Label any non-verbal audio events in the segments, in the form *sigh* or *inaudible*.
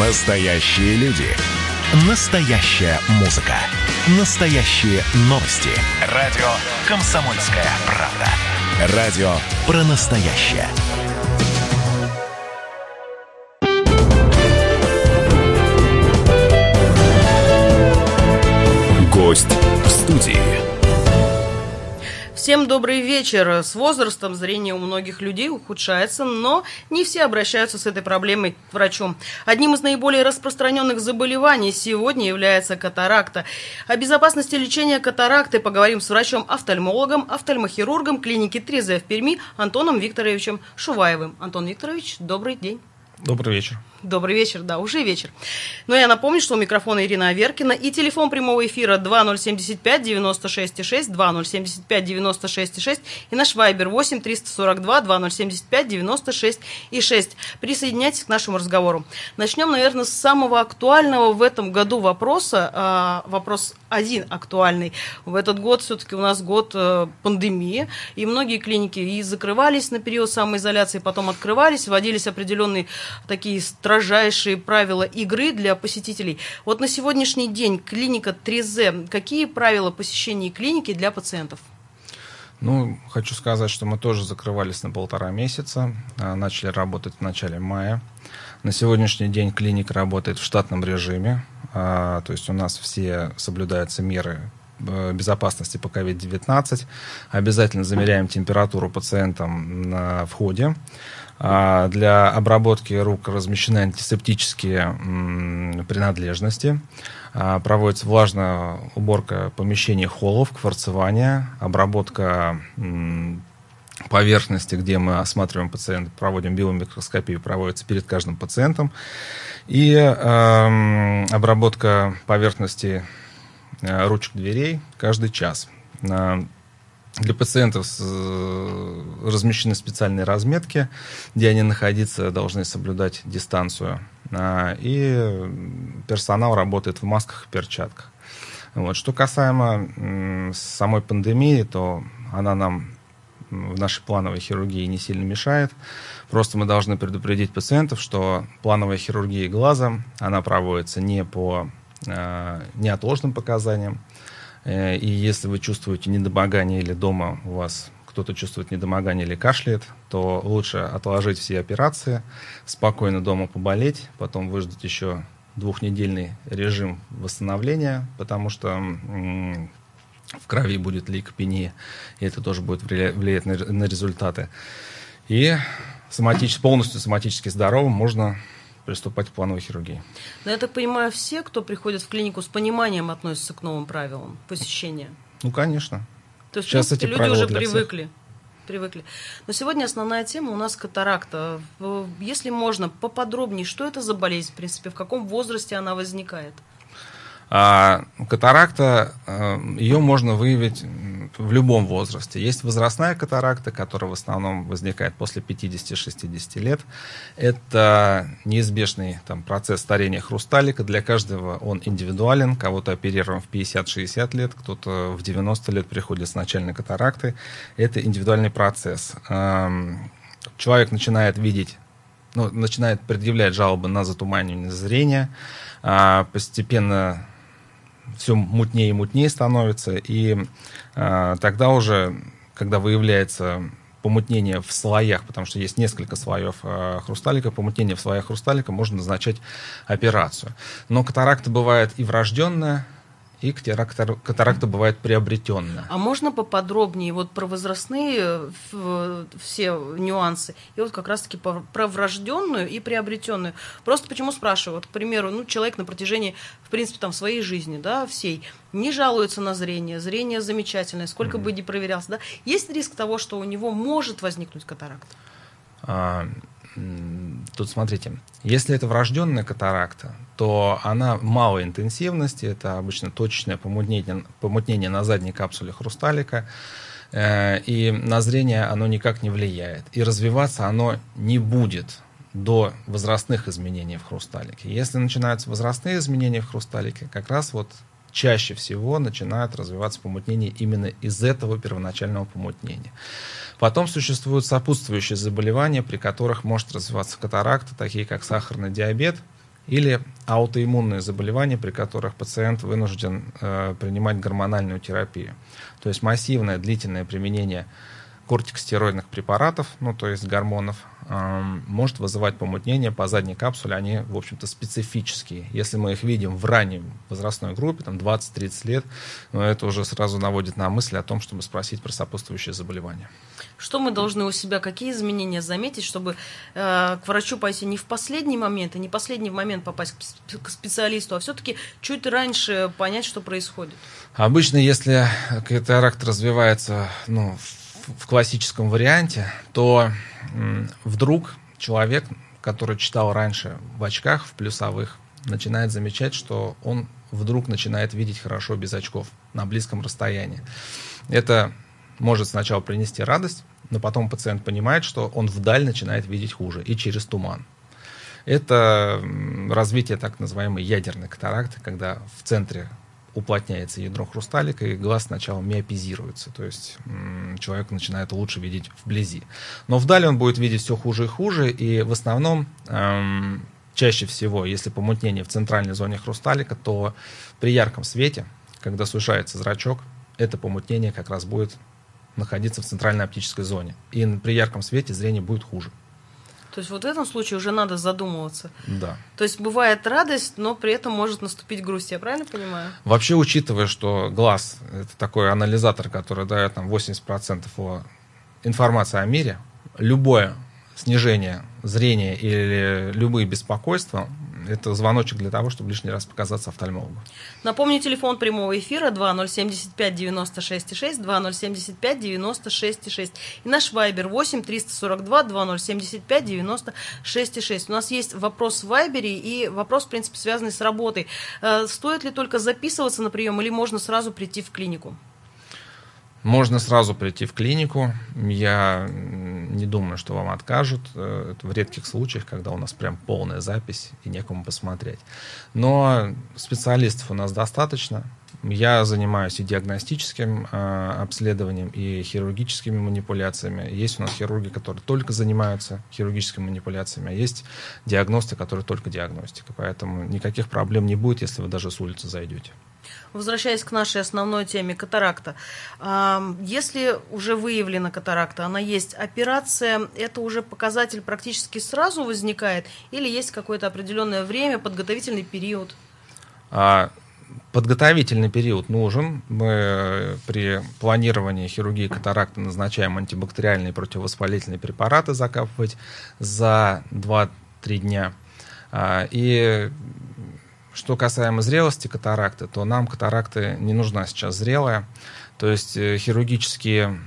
Настоящие люди. Настоящая музыка. Настоящие новости. Радио «Комсомольская правда». Радио про настоящее. Гость в студии. Всем добрый вечер. С возрастом зрение у многих людей ухудшается, но не все обращаются с этой проблемой к врачу. Одним из наиболее распространенных заболеваний сегодня является катаракта. О безопасности лечения катаракты поговорим с врачом-офтальмологом, офтальмохирургом клиники Тризе в Перми Антоном Викторовичем Шуваевым. Антон Викторович, добрый день. Добрый вечер. Добрый вечер, да, уже вечер. Но я напомню, что у микрофона Ирина Аверкина и телефон прямого эфира 2075 96 6 2075 96 6 и наш вайбер 8 342 2075 96 и 6. Присоединяйтесь к нашему разговору. Начнем, наверное, с самого актуального в этом году вопроса. А, вопрос один актуальный. В этот год все-таки у нас год э, пандемии, и многие клиники и закрывались на период самоизоляции, потом открывались, вводились определенные такие строжайшие правила игры для посетителей. Вот на сегодняшний день клиника 3Z, какие правила посещения клиники для пациентов? Ну, хочу сказать, что мы тоже закрывались на полтора месяца, а, начали работать в начале мая. На сегодняшний день клиника работает в штатном режиме, а, то есть у нас все соблюдаются меры э, безопасности по COVID-19. Обязательно замеряем температуру пациентам на входе. А, для обработки рук размещены антисептические принадлежности. А, проводится влажная уборка помещений холлов, кварцевание, обработка поверхности, где мы осматриваем пациента, проводим биомикроскопию, проводится перед каждым пациентом. И э, обработка поверхности э, ручек дверей каждый час. Для пациентов э, размещены специальные разметки, где они находиться должны соблюдать дистанцию. А, и персонал работает в масках и перчатках. Вот. Что касаемо самой пандемии, то она нам в нашей плановой хирургии не сильно мешает. Просто мы должны предупредить пациентов, что плановая хирургия глаза, она проводится не по э, неотложным показаниям, и если вы чувствуете недомогание или дома у вас кто-то чувствует недомогание или кашляет, то лучше отложить все операции, спокойно дома поболеть, потом выждать еще двухнедельный режим восстановления, потому что в крови будет лейкопения, и это тоже будет влиять на, на результаты. И соматич, полностью соматически здоровым можно приступать к плановой хирургии. Но я так понимаю, все, кто приходит в клинику, с пониманием относятся к новым правилам посещения? Ну, конечно. То есть, Сейчас эти люди уже привыкли. Всех. Привыкли. Но сегодня основная тема у нас катаракта. Если можно, поподробнее, что это за болезнь, в принципе, в каком возрасте она возникает? А катаракта, э, ее можно выявить в любом возрасте. Есть возрастная катаракта, которая в основном возникает после 50-60 лет. Это неизбежный там, процесс старения хрусталика. Для каждого он индивидуален. Кого-то оперируем в 50-60 лет, кто-то в 90 лет приходит с начальной катаракты. Это индивидуальный процесс. Человек начинает видеть ну, начинает предъявлять жалобы на затуманивание зрения, а постепенно все мутнее и мутнее становится, и э, тогда уже, когда выявляется помутнение в слоях, потому что есть несколько слоев э, хрусталика, помутнение в слоях хрусталика, можно назначать операцию. Но катаракта бывает и врожденная, и катаракта, катаракта бывает приобретенная. А можно поподробнее вот про возрастные все нюансы и вот как раз-таки про врожденную и приобретенную? Просто почему спрашиваю? Вот, к примеру, ну, человек на протяжении, в принципе, там, своей жизни, да, всей, не жалуется на зрение, зрение замечательное, сколько mm-hmm. бы ни проверялся, да, есть риск того, что у него может возникнуть катаракта? А, тут смотрите, если это врожденная катаракта, то она малой интенсивности, это обычно точечное помутнение, помутнение на задней капсуле хрусталика, э, и на зрение оно никак не влияет. И развиваться оно не будет до возрастных изменений в хрусталике. Если начинаются возрастные изменения в хрусталике, как раз вот чаще всего начинают развиваться помутнения именно из этого первоначального помутнения. Потом существуют сопутствующие заболевания, при которых может развиваться катаракта, такие как сахарный диабет или аутоиммунные заболевания, при которых пациент вынужден э, принимать гормональную терапию. То есть массивное длительное применение кортикостероидных препаратов, ну то есть гормонов, э, может вызывать помутнение по задней капсуле. Они, в общем-то, специфические. Если мы их видим в ранней возрастной группе, там 20-30 лет, ну, это уже сразу наводит на мысль о том, чтобы спросить про сопутствующие заболевания. Что мы должны у себя, какие изменения заметить, чтобы э, к врачу пойти не в последний момент, и не последний момент попасть к специалисту, а все-таки чуть раньше понять, что происходит? Обычно, если катаракт развивается ну, в, в классическом варианте, то м, вдруг человек, который читал раньше в очках, в плюсовых, начинает замечать, что он вдруг начинает видеть хорошо без очков на близком расстоянии. Это может сначала принести радость, но потом пациент понимает, что он вдаль начинает видеть хуже и через туман. Это развитие так называемой ядерной катаракты, когда в центре уплотняется ядро хрусталика, и глаз сначала миопизируется, то есть человек начинает лучше видеть вблизи. Но вдали он будет видеть все хуже и хуже, и в основном эм, чаще всего, если помутнение в центральной зоне хрусталика, то при ярком свете, когда сужается зрачок, это помутнение как раз будет находиться в центральной оптической зоне. И при ярком свете зрение будет хуже. То есть вот в этом случае уже надо задумываться. Да. То есть бывает радость, но при этом может наступить грусть, я правильно понимаю? Вообще, учитывая, что глаз – это такой анализатор, который дает нам 80% о информации о мире, любое снижение зрения или любые беспокойства это звоночек для того, чтобы лишний раз показаться офтальмологу. Напомню, телефон прямого эфира 2075 96 6, 2075 96 6. И наш вайбер 8 342 2075 96 6. У нас есть вопрос в вайбере и вопрос, в принципе, связанный с работой. Э, стоит ли только записываться на прием или можно сразу прийти в клинику? Можно сразу прийти в клинику. Я не думаю, что вам откажут. Э, это в редких случаях, когда у нас прям полная запись и некому посмотреть. Но специалистов у нас достаточно. Я занимаюсь и диагностическим э, обследованием, и хирургическими манипуляциями. Есть у нас хирурги, которые только занимаются хирургическими манипуляциями, а есть диагносты, которые только диагностика. Поэтому никаких проблем не будет, если вы даже с улицы зайдете. Возвращаясь к нашей основной теме катаракта. Если уже выявлена катаракта, она есть, операция, это уже показатель практически сразу возникает или есть какое-то определенное время, подготовительный период? А, подготовительный период нужен. Мы при планировании хирургии катаракты назначаем антибактериальные противовоспалительные препараты закапывать за 2-3 дня. А, и что касаемо зрелости катаракты, то нам катаракты не нужна сейчас зрелая. То есть э, хирургические,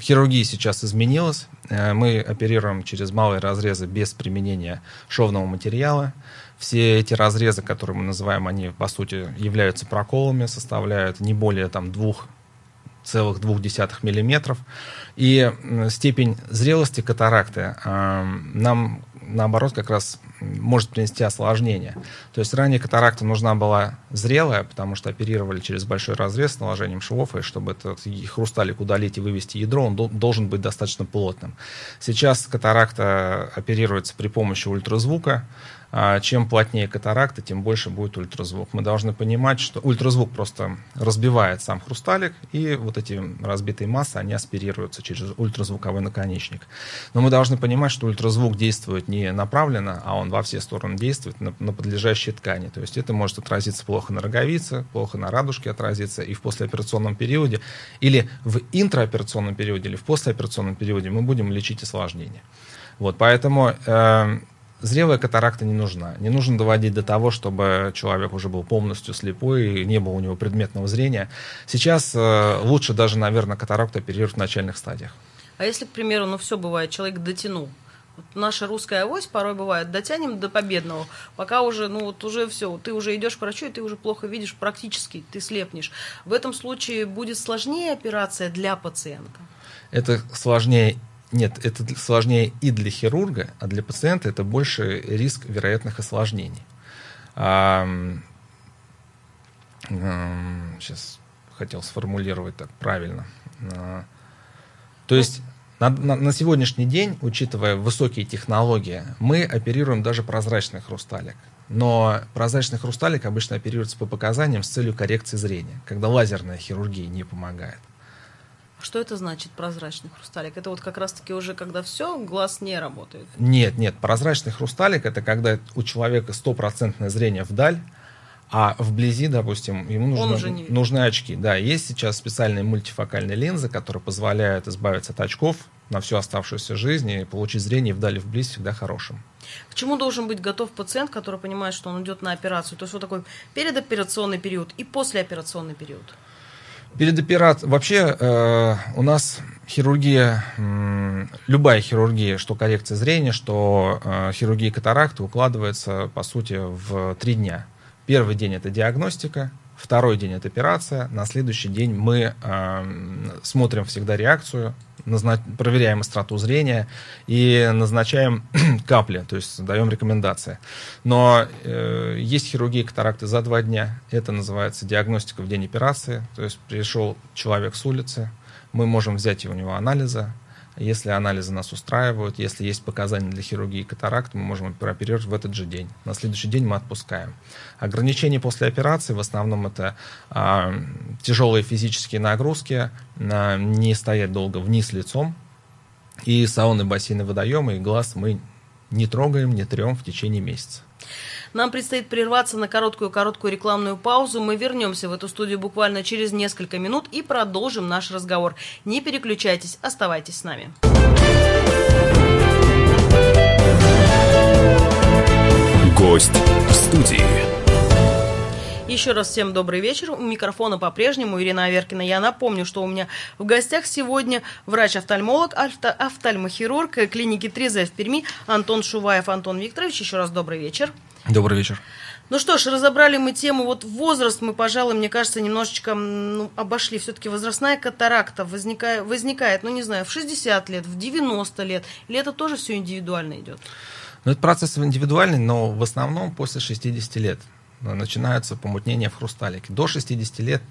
хирургия сейчас изменилась. Э, мы оперируем через малые разрезы без применения шовного материала. Все эти разрезы, которые мы называем, они по сути являются проколами, составляют не более там, двух целых двух десятых миллиметров. И степень зрелости катаракты э, нам наоборот, как раз может принести осложнение. То есть ранее катаракта нужна была зрелая, потому что оперировали через большой разрез с наложением швов, и чтобы этот хрусталик удалить и вывести ядро, он должен быть достаточно плотным. Сейчас катаракта оперируется при помощи ультразвука, чем плотнее катаракта, тем больше будет ультразвук. Мы должны понимать, что ультразвук просто разбивает сам хрусталик, и вот эти разбитые массы, они аспирируются через ультразвуковой наконечник. Но мы должны понимать, что ультразвук действует не направленно, а он во все стороны действует на, на подлежащие ткани. То есть это может отразиться плохо на роговице, плохо на радужке отразиться, и в послеоперационном периоде, или в интраоперационном периоде, или в послеоперационном периоде мы будем лечить осложнения. Вот, поэтому э, Зрелая катаракта не нужна. Не нужно доводить до того, чтобы человек уже был полностью слепой и не было у него предметного зрения. Сейчас э, лучше даже, наверное, катаракту оперировать в начальных стадиях. А если, к примеру, ну все бывает, человек дотянул, вот наша русская авось порой бывает, дотянем до победного, пока уже, ну вот уже все, ты уже идешь к врачу, и ты уже плохо видишь практически, ты слепнешь. В этом случае будет сложнее операция для пациента? Это сложнее нет, это сложнее и для хирурга, а для пациента это больше риск вероятных осложнений. Сейчас хотел сформулировать так правильно. А, то есть На, на, на сегодняшний день, учитывая высокие технологии, мы оперируем даже прозрачный хрусталик. Но прозрачный хрусталик обычно оперируется по показаниям с целью коррекции зрения, когда лазерная хирургия не помогает. Что это значит прозрачный хрусталик? Это вот как раз-таки уже когда все, глаз не работает. Нет, нет, прозрачный хрусталик это когда у человека стопроцентное зрение вдаль, а вблизи, допустим, ему нужно, нужны очки. Да, есть сейчас специальные мультифокальные линзы, которые позволяют избавиться от очков на всю оставшуюся жизнь и получить зрение вдали вблизь всегда хорошим. К чему должен быть готов пациент, который понимает, что он идет на операцию? То есть вот такой передоперационный период и послеоперационный период? Перед операцией, вообще э, у нас хирургия, э, любая хирургия, что коррекция зрения, что э, хирургия катаракты укладывается, по сути, в три дня. Первый день это диагностика, второй день это операция, на следующий день мы э, смотрим всегда реакцию, назна- проверяем остроту зрения и назначаем *clears throat* капли, то есть даем рекомендации. Но э, есть хирургия катаракты за два дня, это называется диагностика в день операции, то есть пришел человек с улицы, мы можем взять у него анализы, если анализы нас устраивают, если есть показания для хирургии катаракт, мы можем прооперировать в этот же день. На следующий день мы отпускаем. Ограничения после операции в основном это а, тяжелые физические нагрузки, а, не стоять долго вниз лицом, и сауны, бассейны, водоемы, и глаз мы не трогаем, не трем в течение месяца. Нам предстоит прерваться на короткую-короткую рекламную паузу. Мы вернемся в эту студию буквально через несколько минут и продолжим наш разговор. Не переключайтесь, оставайтесь с нами. Гость в студии. Еще раз всем добрый вечер. У микрофона по-прежнему Ирина Аверкина. Я напомню, что у меня в гостях сегодня врач-офтальмолог, офтальмохирург клиники 3 в Перми Антон Шуваев. Антон Викторович, еще раз добрый вечер. Добрый вечер. Ну что ж, разобрали мы тему, вот возраст мы, пожалуй, мне кажется, немножечко ну, обошли. Все-таки возрастная катаракта возникает, возникает, ну не знаю, в 60 лет, в 90 лет. Или это тоже все индивидуально идет? Ну, это процесс индивидуальный, но в основном после 60 лет начинаются помутнения в хрусталике. До 60 лет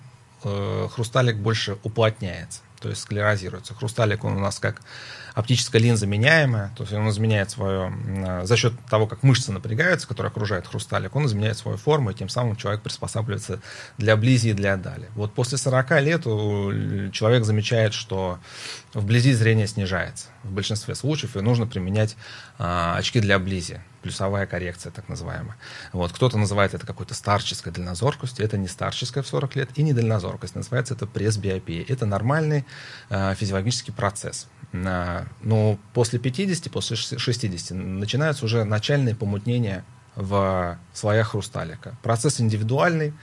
э, хрусталик больше уплотняется, то есть склерозируется. Хрусталик он у нас как оптическая линза меняемая, то есть он изменяет свое, за счет того, как мышцы напрягаются, которые окружают хрусталик, он изменяет свою форму, и тем самым человек приспосабливается для близи и для дали. Вот после 40 лет человек замечает, что вблизи зрение снижается в большинстве случаев, и нужно применять а, очки для близи плюсовая коррекция, так называемая. Вот. Кто-то называет это какой-то старческой дальнозоркостью. Это не старческая в 40 лет и не дальнозоркость. Называется это пресбиопия. Это нормальный э, физиологический процесс. Э, но после 50, после 60 начинаются уже начальные помутнения в слоях хрусталика. Процесс индивидуальный.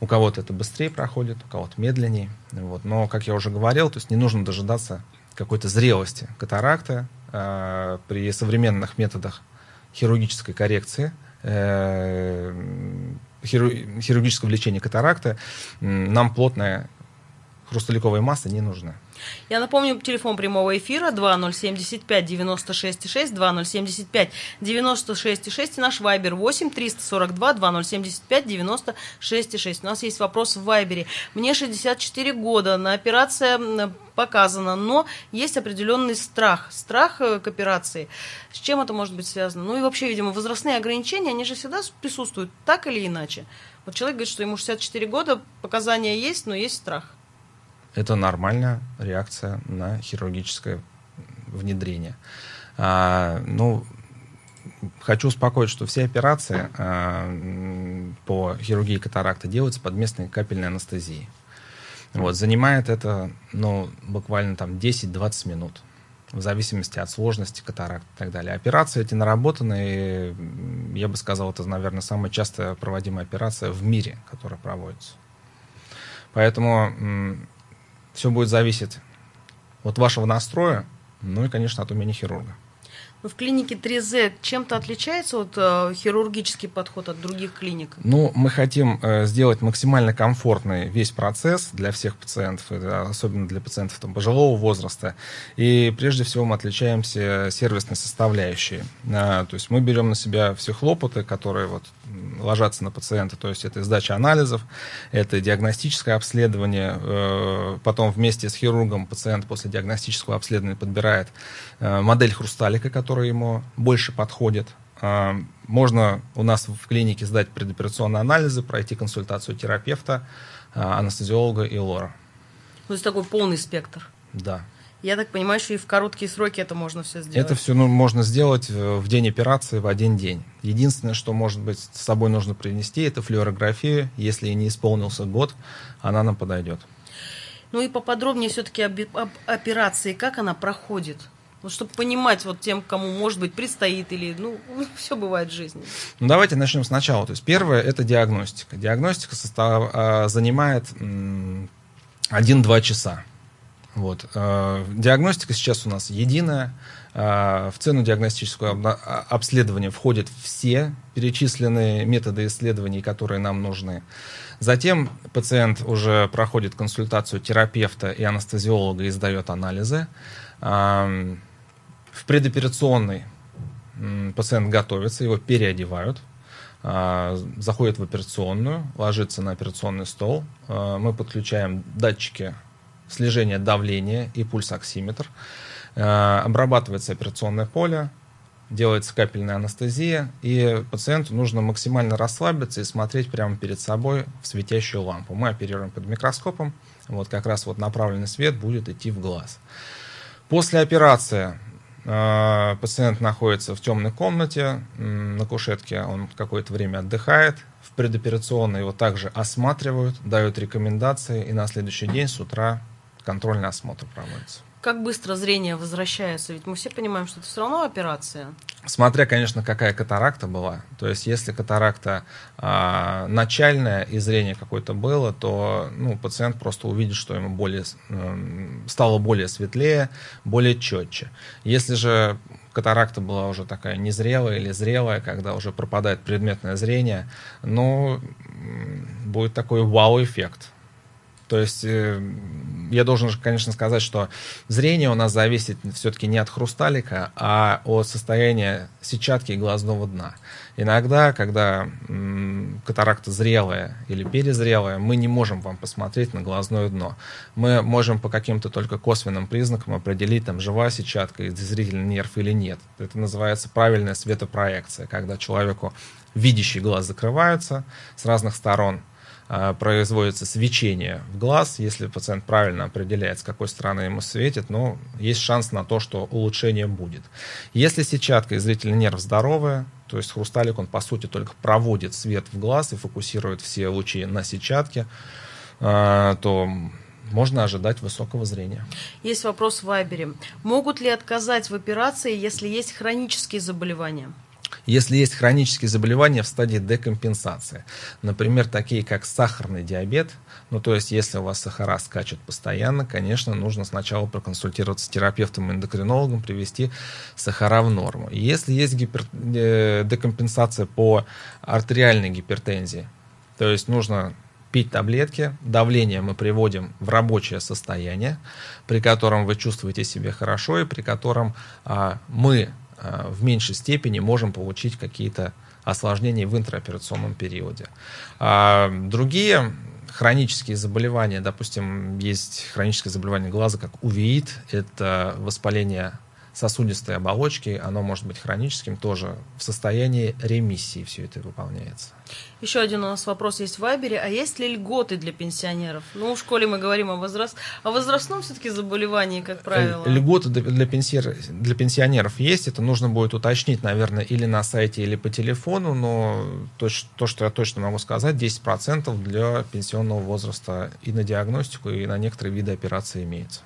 У кого-то это быстрее проходит, у кого-то медленнее. Вот. Но, как я уже говорил, то есть не нужно дожидаться какой-то зрелости катаракта. Э, при современных методах хирургической коррекции, э, хирургического лечения катаракта, нам плотная хрусталиковая масса не нужна. Я напомню, телефон прямого эфира 2075 96 6, 2075 96 6 и наш вайбер 8 342 2075 96 6. У нас есть вопрос в вайбере. Мне 64 года, на операция показана, но есть определенный страх, страх э, к операции. С чем это может быть связано? Ну и вообще, видимо, возрастные ограничения, они же всегда присутствуют, так или иначе. Вот человек говорит, что ему 64 года, показания есть, но есть страх. Это нормальная реакция на хирургическое внедрение. А, ну, хочу успокоить, что все операции а, по хирургии катаракты делаются под местной капельной анестезией. Вот, занимает это, ну, буквально там 10-20 минут, в зависимости от сложности катаракт и так далее. Операции эти наработаны, и, я бы сказал, это, наверное, самая часто проводимая операция в мире, которая проводится. Поэтому все будет зависеть от вашего настроя, ну и, конечно, от умения хирурга. В клинике 3Z чем-то отличается от э, хирургический подход от других клиник? Ну, мы хотим э, сделать максимально комфортный весь процесс для всех пациентов, особенно для пациентов там, пожилого возраста. И прежде всего мы отличаемся сервисной составляющей. Э, то есть мы берем на себя все хлопоты, которые вот ложатся на пациента. То есть это сдача анализов, это диагностическое обследование. Э, потом вместе с хирургом пациент после диагностического обследования подбирает э, модель хрусталика, которая ему больше подходит. Э, можно у нас в клинике сдать предоперационные анализы, пройти консультацию терапевта, анестезиолога и лора. То есть такой полный спектр. Да. Я так понимаю, что и в короткие сроки это можно все сделать. Это все ну, можно сделать э, в день операции в один день. Единственное, что, может быть, с собой нужно принести, это флюорографию. Если не исполнился год, она нам подойдет. Ну и поподробнее все-таки об, об операции, как она проходит. Ну, чтобы понимать вот тем, кому, может быть, предстоит или, ну, *laughs* все бывает в жизни. Ну, давайте начнем сначала. То есть первое – это диагностика. Диагностика состав, а, занимает 1-2 часа. Вот. Э, диагностика сейчас у нас единая. Э, в цену диагностического а, обследования входят все перечисленные методы исследований, которые нам нужны. Затем пациент уже проходит консультацию терапевта и анестезиолога и сдает анализы. В предоперационной пациент готовится, его переодевают заходит в операционную, ложится на операционный стол. Мы подключаем датчики слежение давления и пульсоксиметр. Э, обрабатывается операционное поле, делается капельная анестезия, и пациенту нужно максимально расслабиться и смотреть прямо перед собой в светящую лампу. Мы оперируем под микроскопом, вот как раз вот направленный свет будет идти в глаз. После операции пациент находится в темной комнате, на кушетке он какое-то время отдыхает, в предоперационной его также осматривают, дают рекомендации, и на следующий день с утра контрольный осмотр проводится. Как быстро зрение возвращается? Ведь мы все понимаем, что это все равно операция. Смотря, конечно, какая катаракта была. То есть, если катаракта э, начальная и зрение какое-то было, то ну, пациент просто увидит, что ему более, э, стало более светлее, более четче. Если же катаракта была уже такая незрелая или зрелая, когда уже пропадает предметное зрение, ну, будет такой вау-эффект. То есть э, я должен, конечно, сказать, что зрение у нас зависит все-таки не от хрусталика, а от состояния сетчатки глазного дна. Иногда, когда катаракта зрелая или перезрелая, мы не можем вам посмотреть на глазное дно. Мы можем по каким-то только косвенным признакам определить, там, жива сетчатка и зрительный нерв или нет. Это называется правильная светопроекция, когда человеку видящий глаз закрывается с разных сторон – производится свечение в глаз. Если пациент правильно определяет, с какой стороны ему светит, ну, есть шанс на то, что улучшение будет. Если сетчатка и зрительный нерв здоровые, то есть хрусталик, он по сути только проводит свет в глаз и фокусирует все лучи на сетчатке, а, то можно ожидать высокого зрения. Есть вопрос в Вайбере. Могут ли отказать в операции, если есть хронические заболевания? Если есть хронические заболевания в стадии декомпенсации, например, такие как сахарный диабет, ну то есть если у вас сахара скачут постоянно, конечно, нужно сначала проконсультироваться с терапевтом-эндокринологом, привести сахара в норму. Если есть гипер... Э, декомпенсация по артериальной гипертензии, то есть нужно пить таблетки, давление мы приводим в рабочее состояние, при котором вы чувствуете себя хорошо и при котором а, мы в меньшей степени можем получить какие-то осложнения в интраоперационном периоде. А другие хронические заболевания, допустим, есть хроническое заболевание глаза, как увеит, это воспаление сосудистой оболочки, оно может быть хроническим, тоже в состоянии ремиссии все это выполняется. Еще один у нас вопрос есть в Вайбере. А есть ли льготы для пенсионеров? Ну, в школе мы говорим о, возраст... о возрастном все-таки заболевании, как правило. Э, льготы для, пенсиер... для пенсионеров есть. Это нужно будет уточнить, наверное, или на сайте, или по телефону. Но то, то что я точно могу сказать, 10% для пенсионного возраста и на диагностику, и на некоторые виды операций имеется.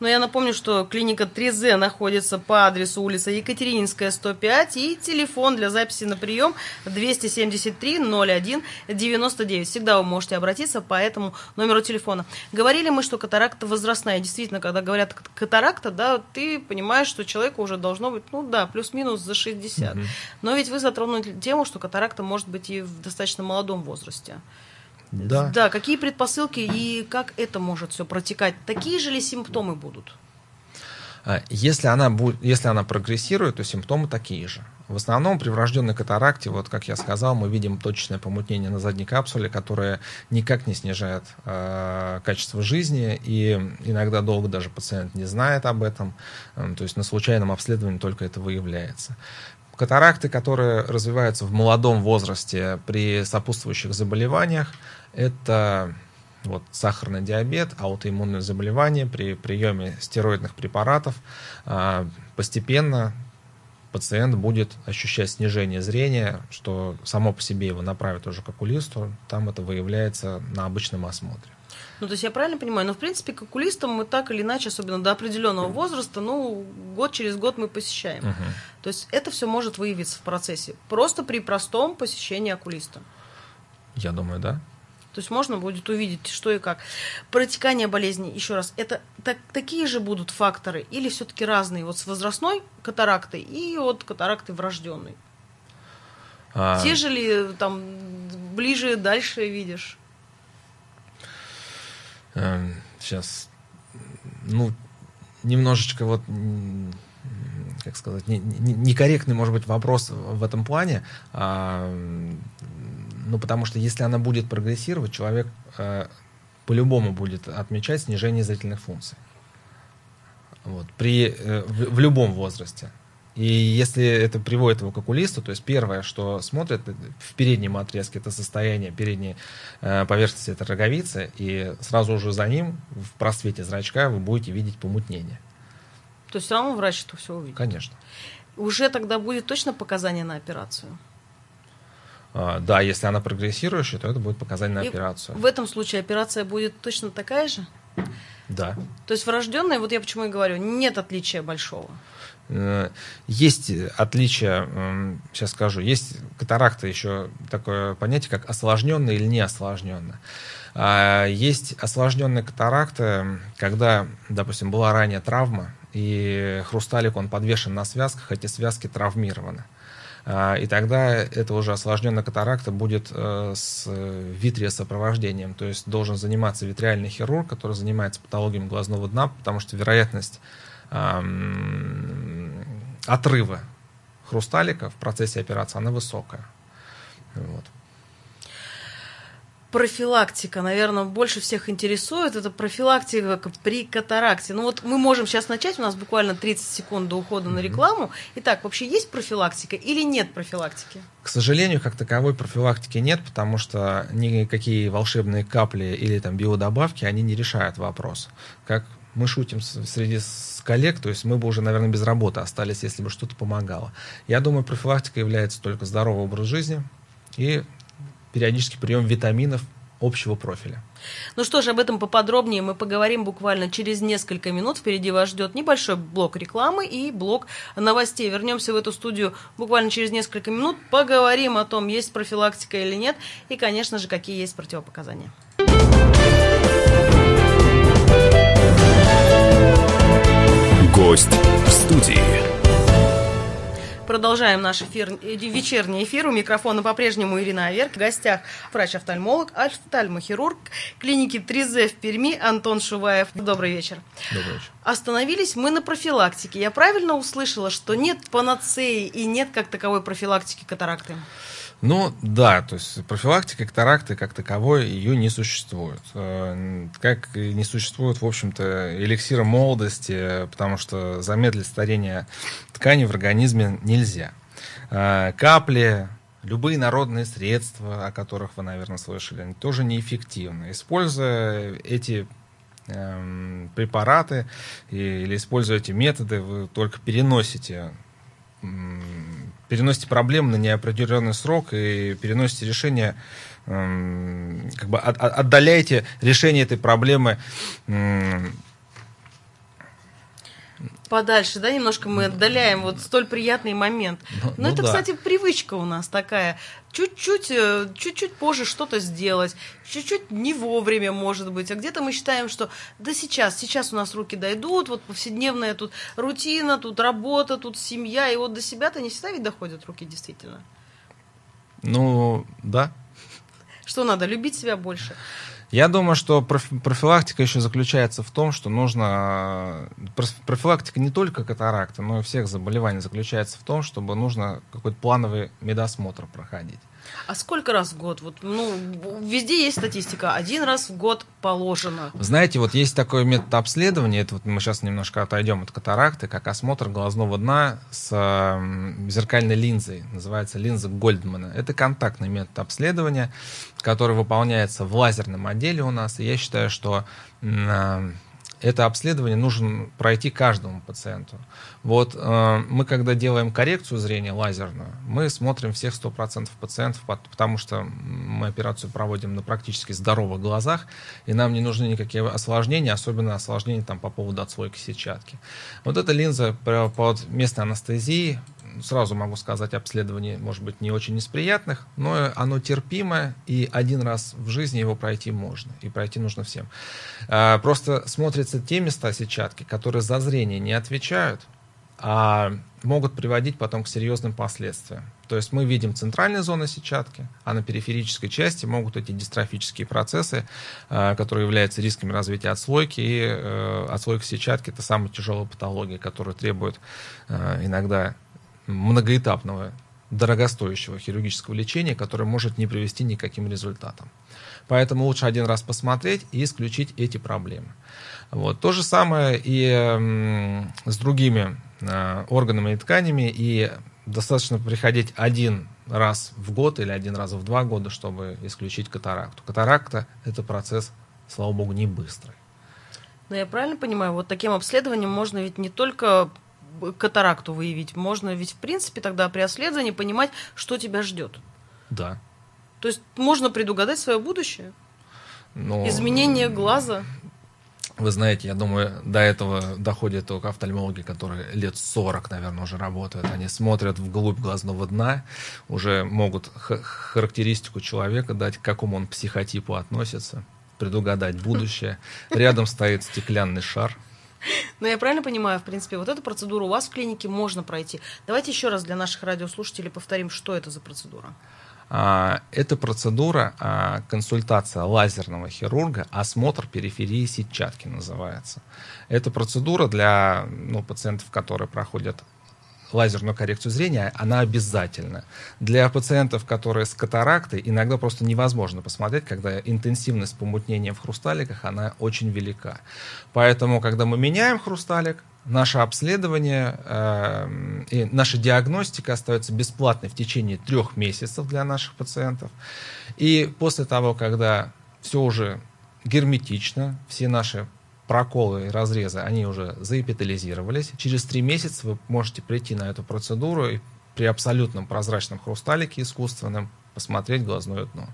Но я напомню, что клиника 3Z находится по адресу улица Екатерининская, 105, и телефон для записи на прием 273 01 99. Всегда вы можете обратиться по этому номеру телефона. Говорили мы, что катаракта возрастная. Действительно, когда говорят катаракта, да, ты понимаешь, что человеку уже должно быть, ну да, плюс-минус за 60. Угу. Но ведь вы затронули тему, что катаракта может быть и в достаточно молодом возрасте. Да. Да, какие предпосылки и как это может все протекать? Такие же ли симптомы будут? А, если она, будет, если она прогрессирует, то симптомы такие же. В основном при врожденной катаракте, вот как я сказал, мы видим точечное помутнение на задней капсуле, которое никак не снижает э, качество жизни, и иногда долго даже пациент не знает об этом, э, то есть на случайном обследовании только это выявляется. Катаракты, которые развиваются в молодом возрасте при сопутствующих заболеваниях, это вот, сахарный диабет, аутоиммунные заболевания при приеме стероидных препаратов. Э, постепенно пациент будет ощущать снижение зрения, что само по себе его направит уже к окулисту, там это выявляется на обычном осмотре. Ну, то есть я правильно понимаю, но в принципе к окулистам мы так или иначе, особенно до определенного возраста, ну, год через год мы посещаем. Угу. То есть это все может выявиться в процессе, просто при простом посещении окулиста. Я думаю, да. То есть можно будет увидеть, что и как. Протекание болезни, еще раз, это так, такие же будут факторы или все-таки разные? Вот с возрастной катарактой и вот катарактой врожденной. А... Те же ли там ближе, дальше видишь? Сейчас, ну, немножечко вот как сказать, некорректный, может быть, вопрос в этом плане. А, ну, потому что если она будет прогрессировать, человек э, по-любому будет отмечать снижение зрительных функций. Вот, при, э, в, в любом возрасте. И если это приводит его к окулисту, то есть первое, что смотрят в переднем отрезке, это состояние передней э, поверхности этой роговицы, и сразу же за ним в просвете зрачка вы будете видеть помутнение. То есть все равно врач это все увидит? Конечно. Уже тогда будет точно показание на операцию? А, да, если она прогрессирующая, то это будет показание на И операцию. В этом случае операция будет точно такая же? Да. То есть врожденная, вот я почему и говорю, нет отличия большого. Э, есть отличие, сейчас скажу, есть катаракта еще такое понятие, как осложненная или не осложненная. А, есть осложненная катаракта, когда, допустим, была ранее травма, и хрусталик, он подвешен на связках, эти связки травмированы. А, и тогда это уже осложненная катаракта будет э, с витриосопровождением. То есть должен заниматься витриальный хирург, который занимается патологией глазного дна, потому что вероятность отрыва хрусталика в процессе операции, она высокая. Вот профилактика, наверное, больше всех интересует. Это профилактика при катаракте. Ну вот мы можем сейчас начать, у нас буквально 30 секунд до ухода на рекламу. Итак, вообще есть профилактика или нет профилактики? К сожалению, как таковой профилактики нет, потому что никакие волшебные капли или там биодобавки, они не решают вопрос. Как мы шутим среди коллег, то есть мы бы уже, наверное, без работы остались, если бы что-то помогало. Я думаю, профилактика является только здоровый образ жизни и периодический прием витаминов общего профиля. Ну что ж, об этом поподробнее мы поговорим буквально через несколько минут. Впереди вас ждет небольшой блок рекламы и блок новостей. Вернемся в эту студию буквально через несколько минут. Поговорим о том, есть профилактика или нет, и, конечно же, какие есть противопоказания. Гость в студии. Продолжаем наш эфир, э, вечерний эфир. У микрофона по-прежнему Ирина Аверк. В гостях врач-офтальмолог, офтальмохирург клиники 3Z в Перми Антон Шуваев. Добрый вечер. Добрый вечер. Остановились мы на профилактике. Я правильно услышала, что нет панацеи и нет как таковой профилактики катаракты? Ну, да, то есть профилактика катаракты как таковой ее не существует. Э, как не существует, в общем-то, эликсира молодости, потому что замедлить старение тканей в организме нельзя. Э, капли, любые народные средства, о которых вы, наверное, слышали, они тоже неэффективны. Используя эти эм, препараты или используя эти методы, вы только переносите переносите проблему на неопределенный срок и переносите решение, как бы отдаляете решение этой проблемы подальше, да, немножко мы отдаляем вот столь приятный момент. Ну, Но ну, это, да. кстати, привычка у нас такая. Чуть-чуть, э, чуть-чуть позже что-то сделать, чуть-чуть не вовремя, может быть. А где-то мы считаем, что да сейчас, сейчас у нас руки дойдут, вот повседневная тут рутина, тут работа, тут семья, и вот до себя-то не всегда ведь доходят руки, действительно. Ну, да. Что надо, любить себя больше? Я думаю, что профилактика еще заключается в том, что нужно... Профилактика не только катаракты, но и всех заболеваний заключается в том, чтобы нужно какой-то плановый медосмотр проходить. А сколько раз в год? Вот, ну, везде есть статистика. Один раз в год положено. Знаете, вот есть такой метод обследования. Это вот мы сейчас немножко отойдем от катаракты, как осмотр глазного дна с э, зеркальной линзой. Называется линза Гольдмана. Это контактный метод обследования, который выполняется в лазерном отделе у нас. И я считаю, что э, это обследование нужно пройти каждому пациенту. Вот э, мы, когда делаем коррекцию зрения лазерную, мы смотрим всех 100% пациентов, потому что мы операцию проводим на практически здоровых глазах, и нам не нужны никакие осложнения, особенно осложнения там, по поводу отслойки сетчатки. Вот эта линза под местной анестезией сразу могу сказать, обследование может быть не очень из приятных, но оно терпимое, и один раз в жизни его пройти можно, и пройти нужно всем. А, просто смотрятся те места сетчатки, которые за зрение не отвечают, а могут приводить потом к серьезным последствиям. То есть мы видим центральные зоны сетчатки, а на периферической части могут эти дистрофические процессы, а, которые являются рисками развития отслойки. И э, отслойка сетчатки – это самая тяжелая патология, которая требует э, иногда многоэтапного, дорогостоящего хирургического лечения, которое может не привести ни к результатам. Поэтому лучше один раз посмотреть и исключить эти проблемы. Вот. То же самое и с другими э, органами и тканями, и достаточно приходить один раз в год или один раз в два года, чтобы исключить катаракту. Катаракта – это процесс, слава богу, не быстрый. Но я правильно понимаю, вот таким обследованием можно ведь не только катаракту выявить. Можно ведь, в принципе, тогда при обследовании понимать, что тебя ждет. Да. То есть можно предугадать свое будущее? Но... Изменение глаза? Вы знаете, я думаю, до этого доходят только офтальмологи, которые лет 40, наверное, уже работают. Они смотрят вглубь глазного дна, уже могут характеристику человека дать, к какому он психотипу относится, предугадать будущее. *laughs* Рядом стоит стеклянный шар – но я правильно понимаю, в принципе, вот эту процедуру у вас в клинике можно пройти. Давайте еще раз для наших радиослушателей повторим, что это за процедура. А, это процедура а, консультация лазерного хирурга, осмотр периферии сетчатки называется. Это процедура для ну, пациентов, которые проходят лазерную коррекцию зрения, она обязательна. Для пациентов, которые с катарактой, иногда просто невозможно посмотреть, когда интенсивность помутнения в хрусталиках, она очень велика. Поэтому, когда мы меняем хрусталик, наше обследование э, и наша диагностика остается бесплатной в течение трех месяцев для наших пациентов. И после того, когда все уже герметично, все наши проколы и разрезы, они уже заэпитализировались. Через три месяца вы можете прийти на эту процедуру и при абсолютном прозрачном хрусталике искусственном посмотреть глазное дно.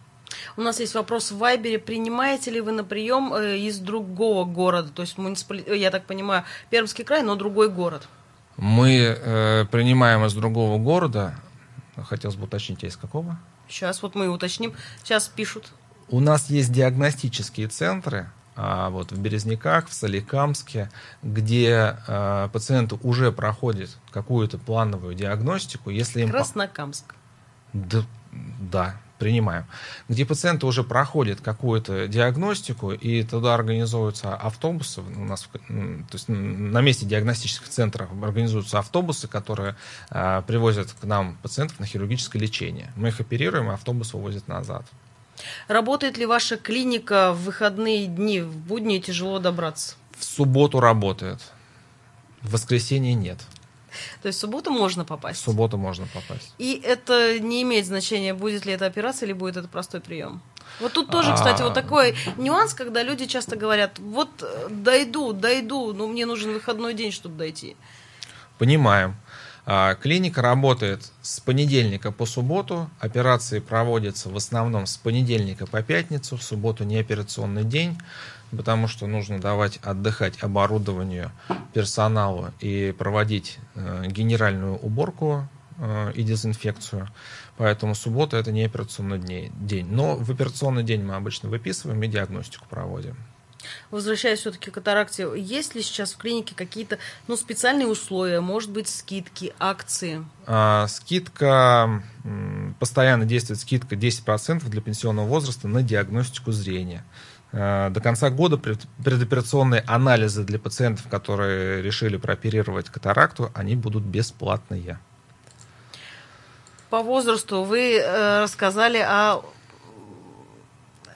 У нас есть вопрос в Вайбере. Принимаете ли вы на прием э, из другого города? То есть, муниципали... Э, я так понимаю, Пермский край, но другой город. Мы э, принимаем из другого города. Хотелось бы уточнить, а из какого? Сейчас вот мы уточним. Сейчас пишут. У нас есть диагностические центры, вот в Березняках, в Соликамске, где э, пациенты уже проходят какую-то плановую диагностику, если им... Краснокамск. Да, да, принимаем. Где пациенты уже проходят какую-то диагностику, и туда организуются автобусы, у нас, то есть на месте диагностических центров организуются автобусы, которые э, привозят к нам пациентов на хирургическое лечение. Мы их оперируем, и автобус увозит назад. Работает ли ваша клиника в выходные дни? В будни тяжело добраться? В субботу работает. В воскресенье нет. То есть в субботу можно попасть? В субботу можно попасть. И это не имеет значения, будет ли это операция или будет это простой прием? Вот тут тоже, кстати, вот а. такой нюанс, когда люди часто говорят, вот э, дойду, дойду, но мне нужен выходной день, чтобы дойти. Понимаем. А, клиника работает с понедельника по субботу. Операции проводятся в основном с понедельника по пятницу. В субботу не операционный день, потому что нужно давать отдыхать оборудованию, персоналу и проводить э, генеральную уборку э, и дезинфекцию. Поэтому суббота это не операционный день. Но в операционный день мы обычно выписываем и диагностику проводим. Возвращаясь все-таки к катаракте, есть ли сейчас в клинике какие-то ну, специальные условия, может быть, скидки, акции? А, скидка, постоянно действует скидка 10% для пенсионного возраста на диагностику зрения. Э, до конца года предоперационные анализы для пациентов, которые решили прооперировать катаракту, они будут бесплатные. По возрасту вы э, рассказали о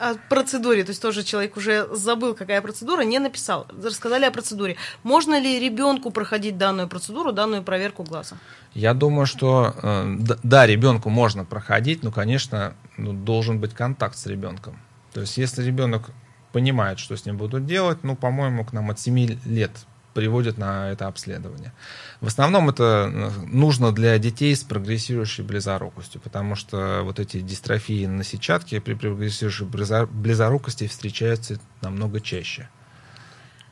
о процедуре, то есть тоже человек уже забыл, какая процедура, не написал. Рассказали о процедуре. Можно ли ребенку проходить данную процедуру, данную проверку глаза? Я думаю, что э, да, ребенку можно проходить, но, конечно, ну, должен быть контакт с ребенком. То есть, если ребенок понимает, что с ним будут делать, ну, по-моему, к нам от 7 лет приводят на это обследование. В основном это э, нужно для детей с прогрессирующей близорукостью, потому что вот эти дистрофии на сетчатке при прогрессирующей близорукости встречаются намного чаще.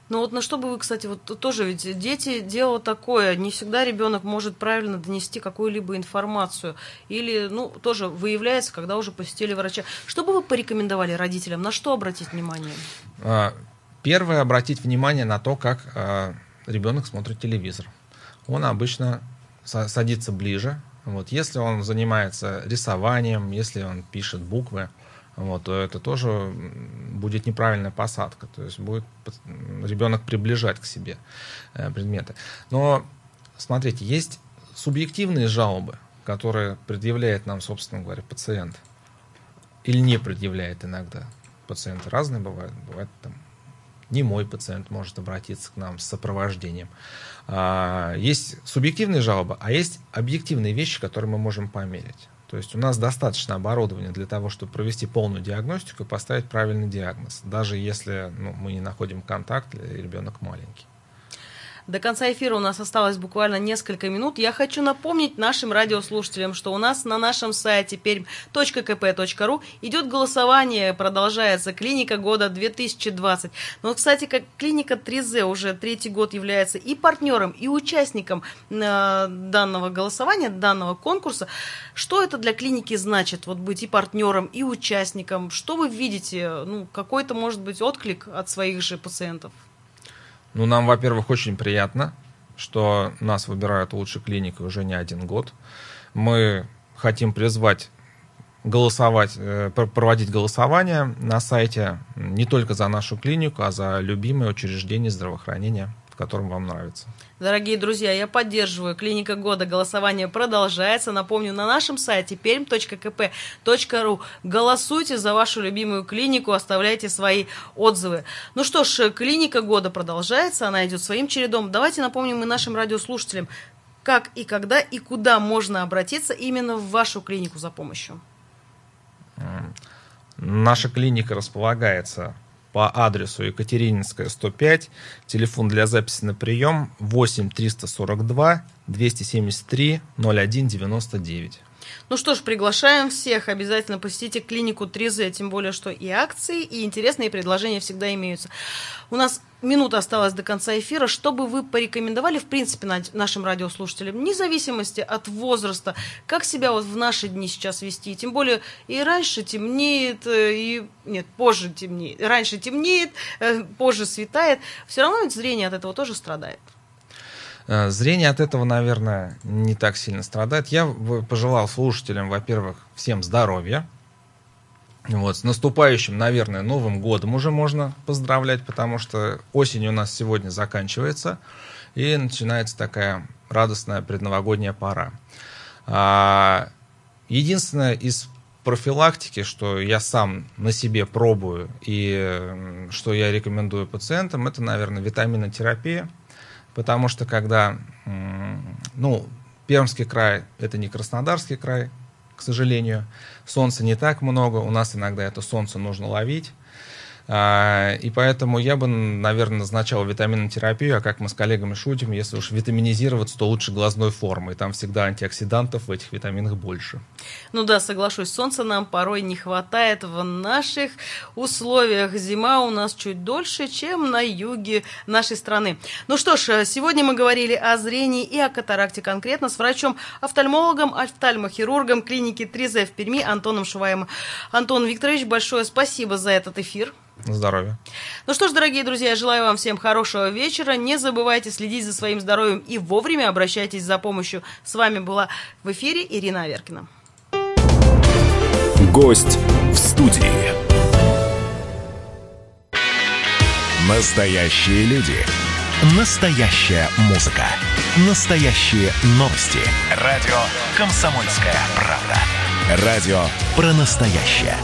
Ну вот на что бы вы, кстати, вот тоже ведь дети дело такое, не всегда ребенок может правильно донести какую-либо информацию или, ну, тоже выявляется, когда уже посетили врача. Что бы вы порекомендовали родителям, на что обратить внимание? Первое, обратить внимание на то, как а, ребенок смотрит телевизор. Он обычно садится ближе. Вот, если он занимается рисованием, если он пишет буквы, вот, то это тоже будет неправильная посадка. То есть будет ребенок приближать к себе э, предметы. Но смотрите, есть субъективные жалобы, которые предъявляет нам, собственно говоря, пациент. Или не предъявляет иногда. Пациенты разные бывают. Бывает там не мой пациент может обратиться к нам с сопровождением. А, есть субъективные жалобы, а есть объективные вещи, которые мы можем померить. То есть у нас достаточно оборудования для того, чтобы провести полную диагностику и поставить правильный диагноз, даже если ну, мы не находим контакт или ребенок маленький. До конца эфира у нас осталось буквально несколько минут. Я хочу напомнить нашим радиослушателям, что у нас на нашем сайте perm.kp.ru идет голосование, продолжается клиника года 2020. Но, кстати, как клиника 3Z уже третий год является и партнером, и участником э, данного голосования, данного конкурса. Что это для клиники значит, вот быть и партнером, и участником? Что вы видите? Ну, какой-то, может быть, отклик от своих же пациентов? Ну, нам, во-первых, очень приятно, что нас выбирают лучшей клиникой уже не один год. Мы хотим призвать голосовать, э, проводить голосование на сайте не только за нашу клинику, а за любимое учреждение здравоохранения которым вам нравится. Дорогие друзья, я поддерживаю. Клиника года. Голосование продолжается. Напомню, на нашем сайте perm.kp.ru голосуйте за вашу любимую клинику, оставляйте свои отзывы. Ну что ж, клиника года продолжается, она идет своим чередом. Давайте напомним и нашим радиослушателям, как и когда и куда можно обратиться именно в вашу клинику за помощью. Наша клиника располагается по адресу Екатерининская, 105. Телефон для записи на прием 8 342 273 01 99. Ну что ж, приглашаем всех. Обязательно посетите клинику 3Z, тем более, что и акции, и интересные предложения всегда имеются. У нас минута осталась до конца эфира. Что бы вы порекомендовали, в принципе, нашим радиослушателям, вне зависимости от возраста, как себя вот в наши дни сейчас вести? Тем более, и раньше темнеет, э, и... Нет, позже темнеет. Раньше темнеет, э, позже светает. Все равно ведь зрение от этого тоже страдает. Э, зрение от этого, наверное, не так сильно страдает. Я пожелал слушателям, во-первых, всем здоровья. Вот, с наступающим, наверное, Новым годом уже можно поздравлять, потому что осень у нас сегодня заканчивается, и начинается такая радостная предновогодняя пора. А, единственное из профилактики, что я сам на себе пробую и что я рекомендую пациентам, это, наверное, витаминотерапия потому что когда, ну, Пермский край – это не Краснодарский край, к сожалению, солнца не так много, у нас иногда это солнце нужно ловить, и поэтому я бы, наверное, назначал витаминотерапию, а как мы с коллегами шутим, если уж витаминизироваться, то лучше глазной формой. Там всегда антиоксидантов в этих витаминах больше. Ну да, соглашусь, солнца нам порой не хватает в наших условиях. Зима у нас чуть дольше, чем на юге нашей страны. Ну что ж, сегодня мы говорили о зрении и о катаракте конкретно с врачом-офтальмологом, офтальмохирургом клиники 3Z в Перми Антоном Шуваем. Антон Викторович, большое спасибо за этот эфир. Здоровья. Ну что ж, дорогие друзья, я желаю вам всем хорошего вечера. Не забывайте следить за своим здоровьем и вовремя обращайтесь за помощью. С вами была в эфире Ирина Аверкина. Гость в студии. Настоящие люди. Настоящая музыка. Настоящие новости. Радио «Комсомольская правда». Радио про настоящее.